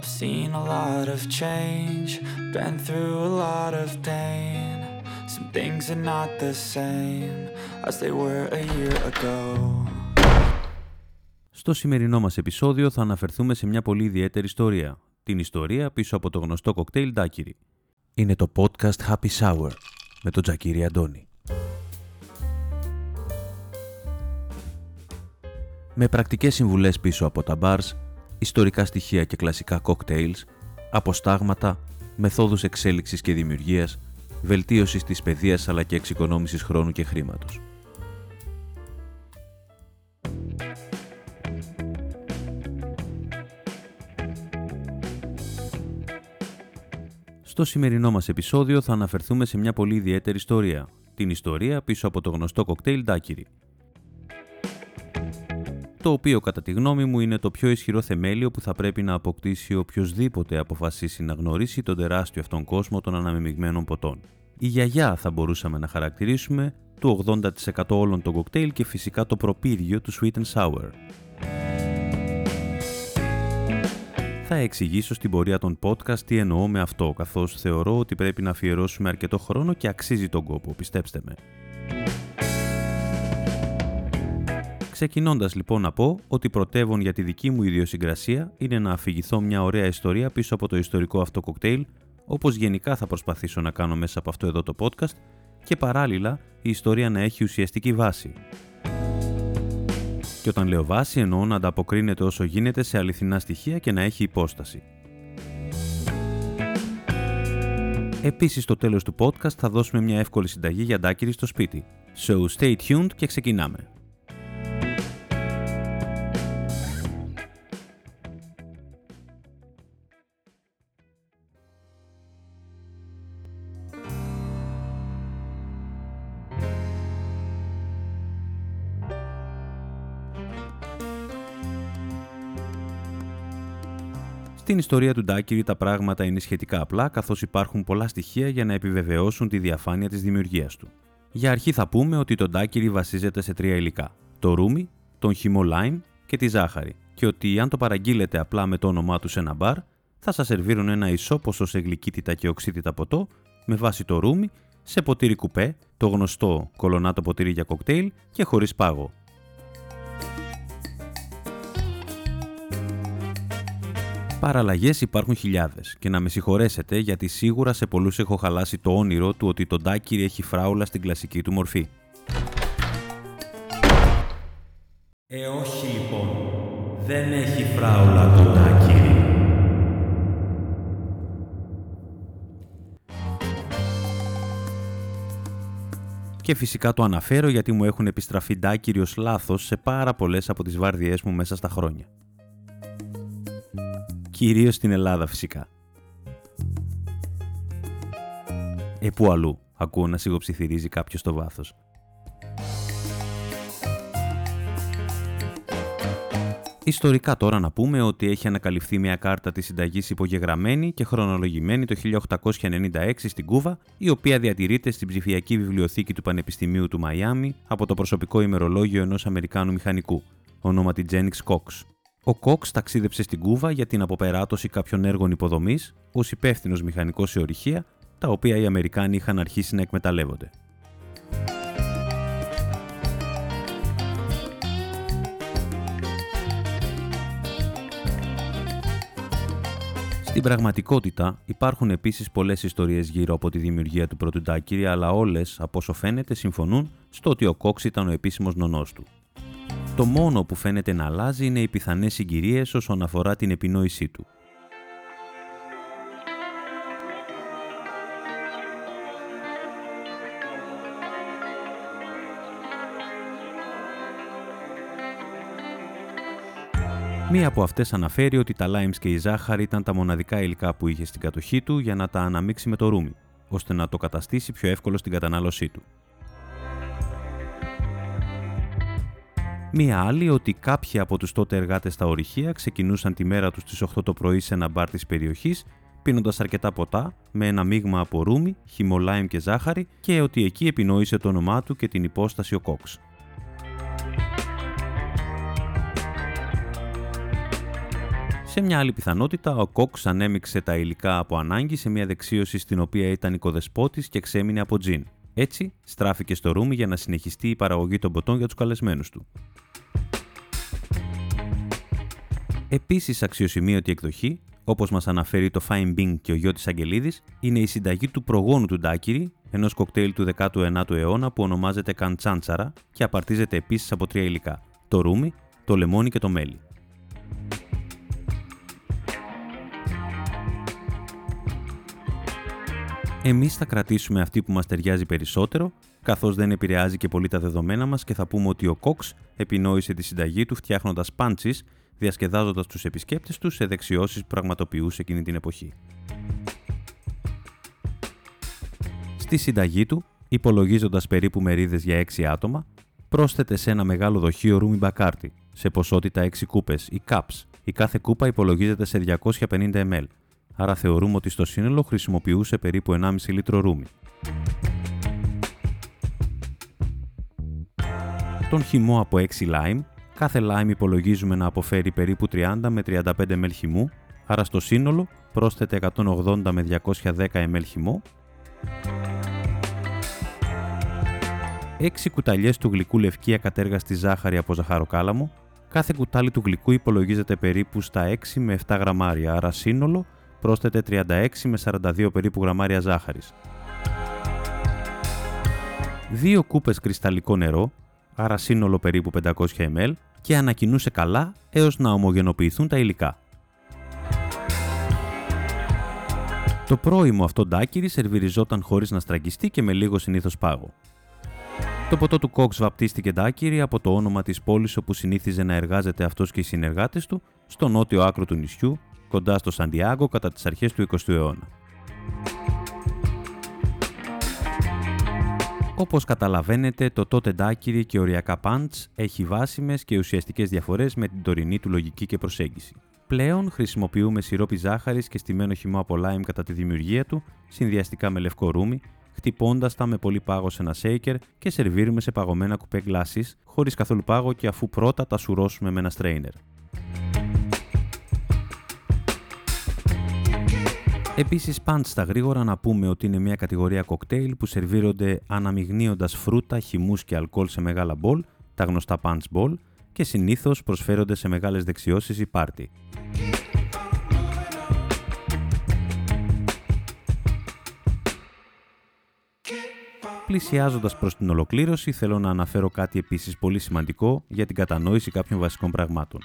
I've seen a lot of change, been through a lot of pain. Some things are not the same as they were a year ago. Στο σημερινό μας επεισόδιο θα αναφερθούμε σε μια πολύ ιδιαίτερη ιστορία. Την ιστορία πίσω από το γνωστό κοκτέιλ Daiquiri. Είναι το podcast Happy Sour με τον Τζακίρι Αντώνη. Με πρακτικές συμβουλές πίσω από τα bars, ιστορικά στοιχεία και κλασικά cocktails, αποστάγματα, μεθόδους εξέλιξης και δημιουργίας, βελτίωσης της παιδείας αλλά και εξοικονόμησης χρόνου και χρήματος. Στο σημερινό μας επεισόδιο θα αναφερθούμε σε μια πολύ ιδιαίτερη ιστορία. Την ιστορία πίσω από το γνωστό κοκτέιλ Daiquiri. Το οποίο κατά τη γνώμη μου είναι το πιο ισχυρό θεμέλιο που θα πρέπει να αποκτήσει οποιοδήποτε αποφασίσει να γνωρίσει τον τεράστιο αυτόν κόσμο των αναμειγμένων ποτών. Η γιαγιά θα μπορούσαμε να χαρακτηρίσουμε του 80% όλων των κοκτέιλ και φυσικά το προπύργιο του Sweet and Sour. Θα εξηγήσω στην πορεία των podcast τι εννοώ με αυτό, καθώς θεωρώ ότι πρέπει να αφιερώσουμε αρκετό χρόνο και αξίζει τον κόπο, πιστέψτε με. Ξεκινώντας λοιπόν να πω ότι πρωτεύον για τη δική μου ιδιοσυγκρασία είναι να αφηγηθώ μια ωραία ιστορία πίσω από το ιστορικό αυτό κοκτέιλ, όπως γενικά θα προσπαθήσω να κάνω μέσα από αυτό εδώ το podcast και παράλληλα η ιστορία να έχει ουσιαστική βάση. Και όταν λέω βάση εννοώ να ανταποκρίνεται όσο γίνεται σε αληθινά στοιχεία και να έχει υπόσταση. Επίσης στο τέλος του podcast θα δώσουμε μια εύκολη συνταγή για ντάκυρι στο σπίτι. So stay tuned και ξεκινάμε. Στην ιστορία του Ντάκυρη τα πράγματα είναι σχετικά απλά καθώς υπάρχουν πολλά στοιχεία για να επιβεβαιώσουν τη διαφάνεια της δημιουργίας του. Για αρχή θα πούμε ότι το Ντάκυρη βασίζεται σε τρία υλικά. Το ρούμι, τον χυμό lime και τη ζάχαρη και ότι αν το παραγγείλετε απλά με το όνομά του σε ένα μπαρ θα σας σερβίρουν ένα ισόποσο σε γλυκύτητα και οξύτητα ποτό με βάση το ρούμι σε ποτήρι κουπέ, το γνωστό κολονάτο ποτήρι για κοκτέιλ και χωρίς πάγο, Παραλλαγές υπάρχουν χιλιάδες και να με συγχωρέσετε γιατί σίγουρα σε πολλούς έχω χαλάσει το όνειρο του ότι το ντάκυρι έχει φράουλα στην κλασική του μορφή. Ε, όχι λοιπόν. Δεν έχει φράουλα το ντάκυρι. Και φυσικά το αναφέρω γιατί μου έχουν επιστραφεί ντάκυρι ως λάθος σε πάρα πολλές από τις βάρδιές μου μέσα στα χρόνια κυρίως στην Ελλάδα φυσικά. Ε, πού αλλού ακούω να σιγοψιθυρίζει κάποιος στο βάθος. Ιστορικά τώρα να πούμε ότι έχει ανακαλυφθεί μια κάρτα της συνταγής υπογεγραμμένη και χρονολογημένη το 1896 στην Κούβα, η οποία διατηρείται στην ψηφιακή βιβλιοθήκη του Πανεπιστημίου του Μαϊάμι από το προσωπικό ημερολόγιο ενός Αμερικάνου μηχανικού, ονόματι Τζένιξ Κόξ. Ο Κόξ ταξίδεψε στην Κούβα για την αποπεράτωση κάποιων έργων υποδομής ως υπεύθυνος μηχανικός σε ορυχεία, τα οποία οι Αμερικάνοι είχαν αρχίσει να εκμεταλλεύονται. Στην πραγματικότητα υπάρχουν επίσης πολλές ιστορίες γύρω από τη δημιουργία του πρώτου Ντάκυρη, αλλά όλες, από όσο φαίνεται, συμφωνούν στο ότι ο Κόξ ήταν ο επίσημος νονός του. Το μόνο που φαίνεται να αλλάζει είναι οι πιθανές συγκυρίες όσον αφορά την επινόησή του. Μία από αυτές αναφέρει ότι τα limes και η ζάχαρη ήταν τα μοναδικά υλικά που είχε στην κατοχή του για να τα αναμίξει με το ρούμι, ώστε να το καταστήσει πιο εύκολο στην κατανάλωσή του. Μία άλλη ότι κάποιοι από τους τότε εργάτες στα ορυχεία ξεκινούσαν τη μέρα τους στις 8 το πρωί σε ένα μπαρ της περιοχής, πίνοντας αρκετά ποτά με ένα μείγμα από ρούμι, χυμολάιμ και ζάχαρη και ότι εκεί επινόησε το όνομά του και την υπόσταση ο Κόξ. Σε μια άλλη πιθανότητα, ο Κόξ ανέμειξε τα υλικά από ανάγκη σε μια δεξίωση στην οποία ήταν οικοδεσπότης και ξέμεινε από τζιν. Έτσι, στράφηκε στο ρούμι για να συνεχιστεί η παραγωγή των ποτών για τους καλεσμένους του. Επίσης αξιοσημείωτη εκδοχή, όπως μας αναφέρει το Fine Bean και ο Γιώτης Αγγελίδης, είναι η συνταγή του προγόνου του Ντάκυρη, ενός κοκτέιλ του 19ου αιώνα που ονομάζεται Καντσάντσαρα και απαρτίζεται επίσης από τρία υλικά, το ρούμι, το λεμόνι και το μέλι. Εμείς θα κρατήσουμε αυτή που μας ταιριάζει περισσότερο, καθώς δεν επηρεάζει και πολύ τα δεδομένα μας και θα πούμε ότι ο Κόξ επινόησε τη συνταγή του φτιάχνοντας πάντσεις, διασκεδάζοντας τους επισκέπτες τους σε δεξιώσεις που πραγματοποιούσε εκείνη την εποχή. Στη συνταγή του, υπολογίζοντας περίπου μερίδες για 6 άτομα, πρόσθεται σε ένα μεγάλο δοχείο ρούμι μπακάρτι, σε ποσότητα 6 κούπες ή cups. Η κάθε κούπα υπολογίζεται σε 250 ml, άρα θεωρούμε ότι στο σύνολο χρησιμοποιούσε περίπου 1,5 λίτρο ρούμι. Τον χυμό από 6 lime, κάθε lime υπολογίζουμε να αποφέρει περίπου 30 με 35 ml χυμού, άρα στο σύνολο πρόσθεται 180 με 210 ml χυμό, 6 κουταλιές του γλυκού λευκή ακατέργαστη ζάχαρη από ζαχαροκάλαμο, κάθε κουτάλι του γλυκού υπολογίζεται περίπου στα 6 με 7 γραμμάρια, άρα σύνολο πρόσθετε 36 με 42 περίπου γραμμάρια ζάχαρης. 2 κούπες κρυσταλλικό νερό, άρα σύνολο περίπου 500 ml και ανακοινούσε καλά έως να ομογενοποιηθούν τα υλικά. Το πρώιμο αυτό ντάκυρι σερβιριζόταν χωρίς να στραγγιστεί και με λίγο συνήθως πάγο. Το ποτό του Κόξ βαπτίστηκε ντάκυρι από το όνομα της πόλης όπου συνήθιζε να εργάζεται αυτός και οι συνεργάτες του στο νότιο άκρο του νησιού κοντά στο Σαντιάγκο κατά τις αρχές του 20ου αιώνα. Όπως καταλαβαίνετε, το τότε ντάκυρι και οριακά πάντς έχει βάσιμες και ουσιαστικές διαφορές με την τωρινή του λογική και προσέγγιση. Πλέον χρησιμοποιούμε σιρόπι ζάχαρης και στημένο χυμό από λάιμ κατά τη δημιουργία του, συνδυαστικά με λευκό ρούμι, χτυπώντας τα με πολύ πάγο σε ένα shaker και σερβίρουμε σε παγωμένα κουπέ γλάσης, χωρίς καθόλου πάγο και αφού πρώτα τα σουρώσουμε με ένα strainer. Επίσης, πάντς στα γρήγορα να πούμε ότι είναι μια κατηγορία κοκτέιλ που σερβίρονται αναμειγνύοντας φρούτα, χυμούς και αλκοόλ σε μεγάλα μπολ, τα γνωστά punch bowl, και συνήθως προσφέρονται σε μεγάλες δεξιώσεις ή πάρτι. Πλησιάζοντας προς την ολοκλήρωση, θέλω να αναφέρω κάτι επίσης πολύ σημαντικό για την κατανόηση κάποιων βασικών πραγμάτων.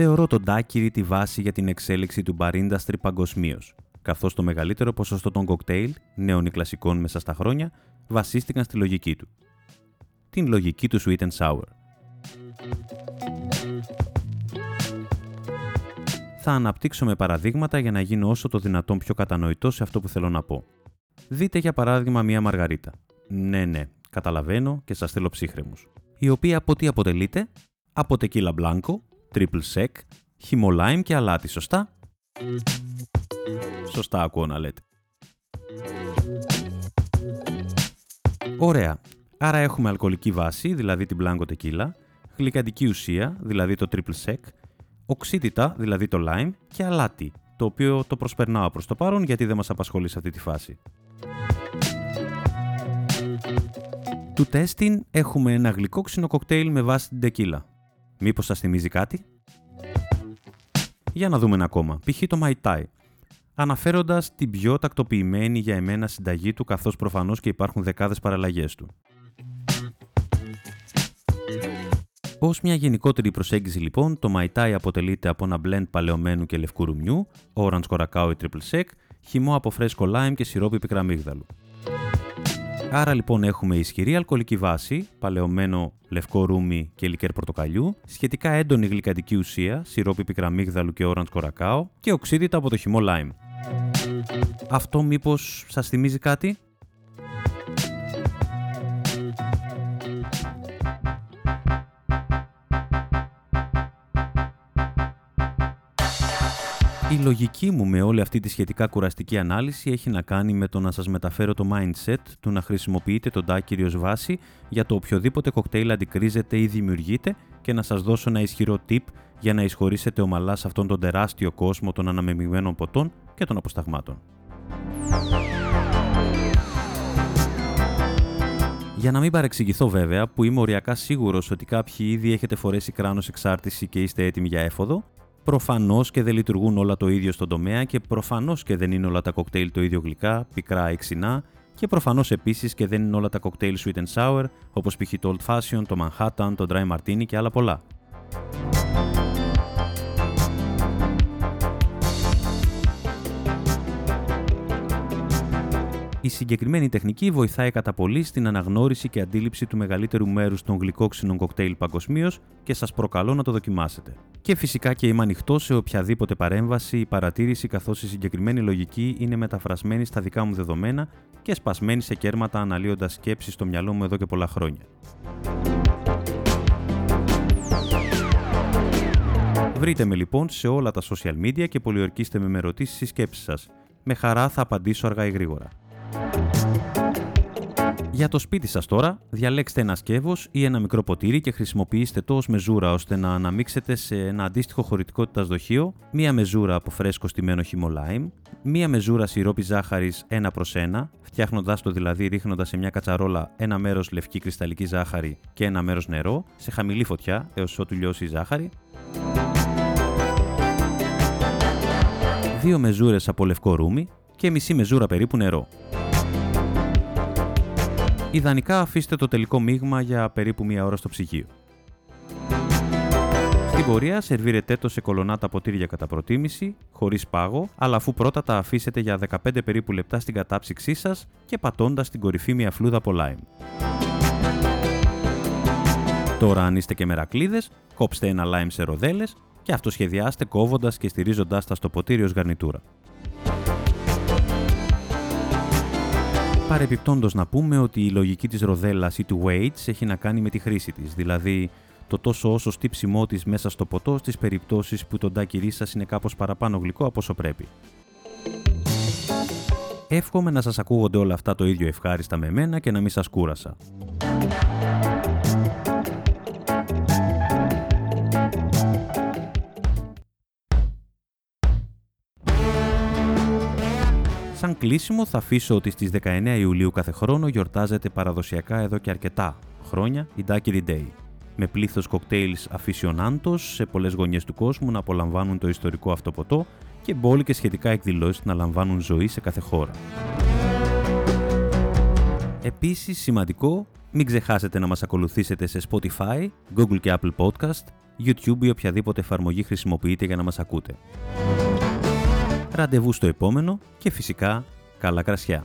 Θεωρώ τον Ντάκυρη τη βάση για την εξέλιξη του bar industry παγκοσμίως, καθώς το μεγαλύτερο ποσοστό των κοκτέιλ, νέων ή κλασικών μέσα στα χρόνια, βασίστηκαν στη λογική του. Την λογική του sweet and sour. Θα αναπτύξω με παραδείγματα για να γίνω όσο το δυνατόν πιο κατανοητό σε αυτό που θέλω να πω. Δείτε για παράδειγμα μία μαργαρίτα. Ναι, ναι, καταλαβαίνω και σας θέλω ψύχρεμους. Η οποία από τι αποτελείται; Από τεκίλα μπλάνκο, triple sec, χυμολάιμ και αλάτι, σωστά; Σωστά ακούω να λέτε. Ωραία. Άρα έχουμε αλκοολική βάση, δηλαδή την μπλάνκο τεκίλα, γλυκαντική ουσία, δηλαδή το triple sec, οξύτητα, δηλαδή το lime και αλάτι, το οποίο το προσπερνάω προς το παρόν γιατί δεν μας απασχολεί σε αυτή τη φάση. Του τέστην έχουμε ένα γλυκό ξινό κοκτέιλ με βάση την τεκίλα. Μήπως σας θυμίζει κάτι; Για να δούμε ένα ακόμα. Π.χ. το Mai Tai. Αναφέροντας την πιο τακτοποιημένη για εμένα συνταγή του καθώς προφανώς και υπάρχουν δεκάδες παραλλαγές του. Ω μια γενικότερη προσέγγιση λοιπόν, το Mai Tai αποτελείται από ένα blend παλαιωμένου και λευκού ρουμιού, orange κορακάο ή triple sec, χυμό από φρέσκο lime και σιρόπι πικραμίγδαλου. Άρα λοιπόν έχουμε ισχυρή αλκοολική βάση, παλαιωμένο λευκό ρούμι και λικέρ πορτοκαλιού, σχετικά έντονη γλυκαντική ουσία, σιρόπι πικραμίγδαλου και orange κορακάο και οξύδητα από το χυμό lime. Αυτό μήπως σας θυμίζει κάτι; Η λογική μου με όλη αυτή τη σχετικά κουραστική ανάλυση έχει να κάνει με το να σας μεταφέρω το mindset του να χρησιμοποιείτε τον daiquiri ως βάση για το οποιοδήποτε κοκτέιλ αντικρίζετε ή δημιουργείτε και να σας δώσω ένα ισχυρό tip για να εισχωρήσετε ομαλάς σε αυτόν τον τεράστιο κόσμο των αναμεμειγμένων ποτών και των αποσταγμάτων. Για να μην παρεξηγηθώ βέβαια, που είμαι οριακά σίγουρος ότι κάποιοι ήδη έχετε φορέσει κράνος εξάρτηση και είστε έτοιμοι για έφοδο, Προφανώς και δεν λειτουργούν όλα το ίδιο στον τομέα και προφανώς και δεν είναι όλα τα κοκτέιλ το ίδιο γλυκά, πικρά ή ξινά και προφανώς επίσης και δεν είναι όλα τα κοκτέιλ sweet and sour όπως π.χ. το Old Fashion, το Manhattan, το Dry Martini και άλλα πολλά. Η συγκεκριμένη τεχνική βοηθάει κατά πολύ στην αναγνώριση και αντίληψη του μεγαλύτερου μέρους των γλυκόξινων κοκτέιλ παγκοσμίως και σας προκαλώ να το δοκιμάσετε. Και φυσικά και είμαι ανοιχτό σε οποιαδήποτε παρέμβαση ή παρατήρηση, καθώς η συγκεκριμένη λογική είναι μεταφρασμένη στα δικά μου δεδομένα και σπασμένη σε κέρματα αναλύοντας σκέψεις στο μυαλό μου εδώ και πολλά χρόνια. Βρείτε με λοιπόν σε όλα τα social media και πολιορκήστε με με ερωτήσεις ή σκέψεις σας. Με χαρά θα απαντήσω αργά ή γρήγορα. Για το σπίτι σας τώρα, διαλέξτε ένα σκεύος ή ένα μικρό ποτήρι και χρησιμοποιήστε το ως μεζούρα ώστε να αναμίξετε σε ένα αντίστοιχο χωρητικότητας δοχείο μία μεζούρα από φρέσκο στημένο χυμό lime, μία μεζούρα σιρόπι ζάχαρης 1 προς 1, φτιάχνοντάς το δηλαδή ρίχνοντας σε μια κατσαρόλα ένα μέρος λευκή κρυσταλλική ζάχαρη και ένα μέρος νερό, σε χαμηλή φωτιά έως ότου λιώσει η ζάχαρη, δύο μεζούρες από λευκό ρούμι και μισή μεζούρα περίπου νερό. Ιδανικά αφήστε το τελικό μείγμα για περίπου μία ώρα στο ψυγείο. Στην πορεία σερβίρετε το σε κολονάτα ποτήρια κατά προτίμηση, χωρίς πάγο, αλλά αφού πρώτα τα αφήσετε για 15 περίπου λεπτά στην κατάψυξή σας και πατώντας την κορυφή μια φλούδα από lime. Τώρα αν είστε και μερακλείδες, κόψτε ένα lime σε ροδέλες και αυτοσχεδιάστε κόβοντας και στηρίζοντάς τα στο ποτήρι ως γαρνιτούρα. Παρεπιπτόντως να πούμε ότι η λογική της ροδέλας ή του weights έχει να κάνει με τη χρήση της, δηλαδή το τόσο όσο στύψιμό της μέσα στο ποτό στις περιπτώσεις που το ντάκιρί σας είναι κάπως παραπάνω γλυκό από όσο πρέπει. Εύχομαι να σας ακούγονται όλα αυτά το ίδιο ευχάριστα με μένα και να μην σας κούρασα. Σαν κλείσιμο θα αφήσω ότι στις 19 Ιουλίου κάθε χρόνο γιορτάζεται παραδοσιακά εδώ και αρκετά χρόνια η Daiquiri Day, με πλήθος κοκτέιλς αφισιονάντος σε πολλές γωνιές του κόσμου να απολαμβάνουν το ιστορικό αυτό ποτό και μπόλικες σχετικά εκδηλώσεις να λαμβάνουν ζωή σε κάθε χώρα. Επίσης σημαντικό, μην ξεχάσετε να μας ακολουθήσετε σε Spotify, Google και Apple Podcast, YouTube ή οποιαδήποτε εφαρμογή χρησιμοποιείτε για να μας ακούτε. Ραντεβού στο επόμενο και φυσικά καλά κρασιά.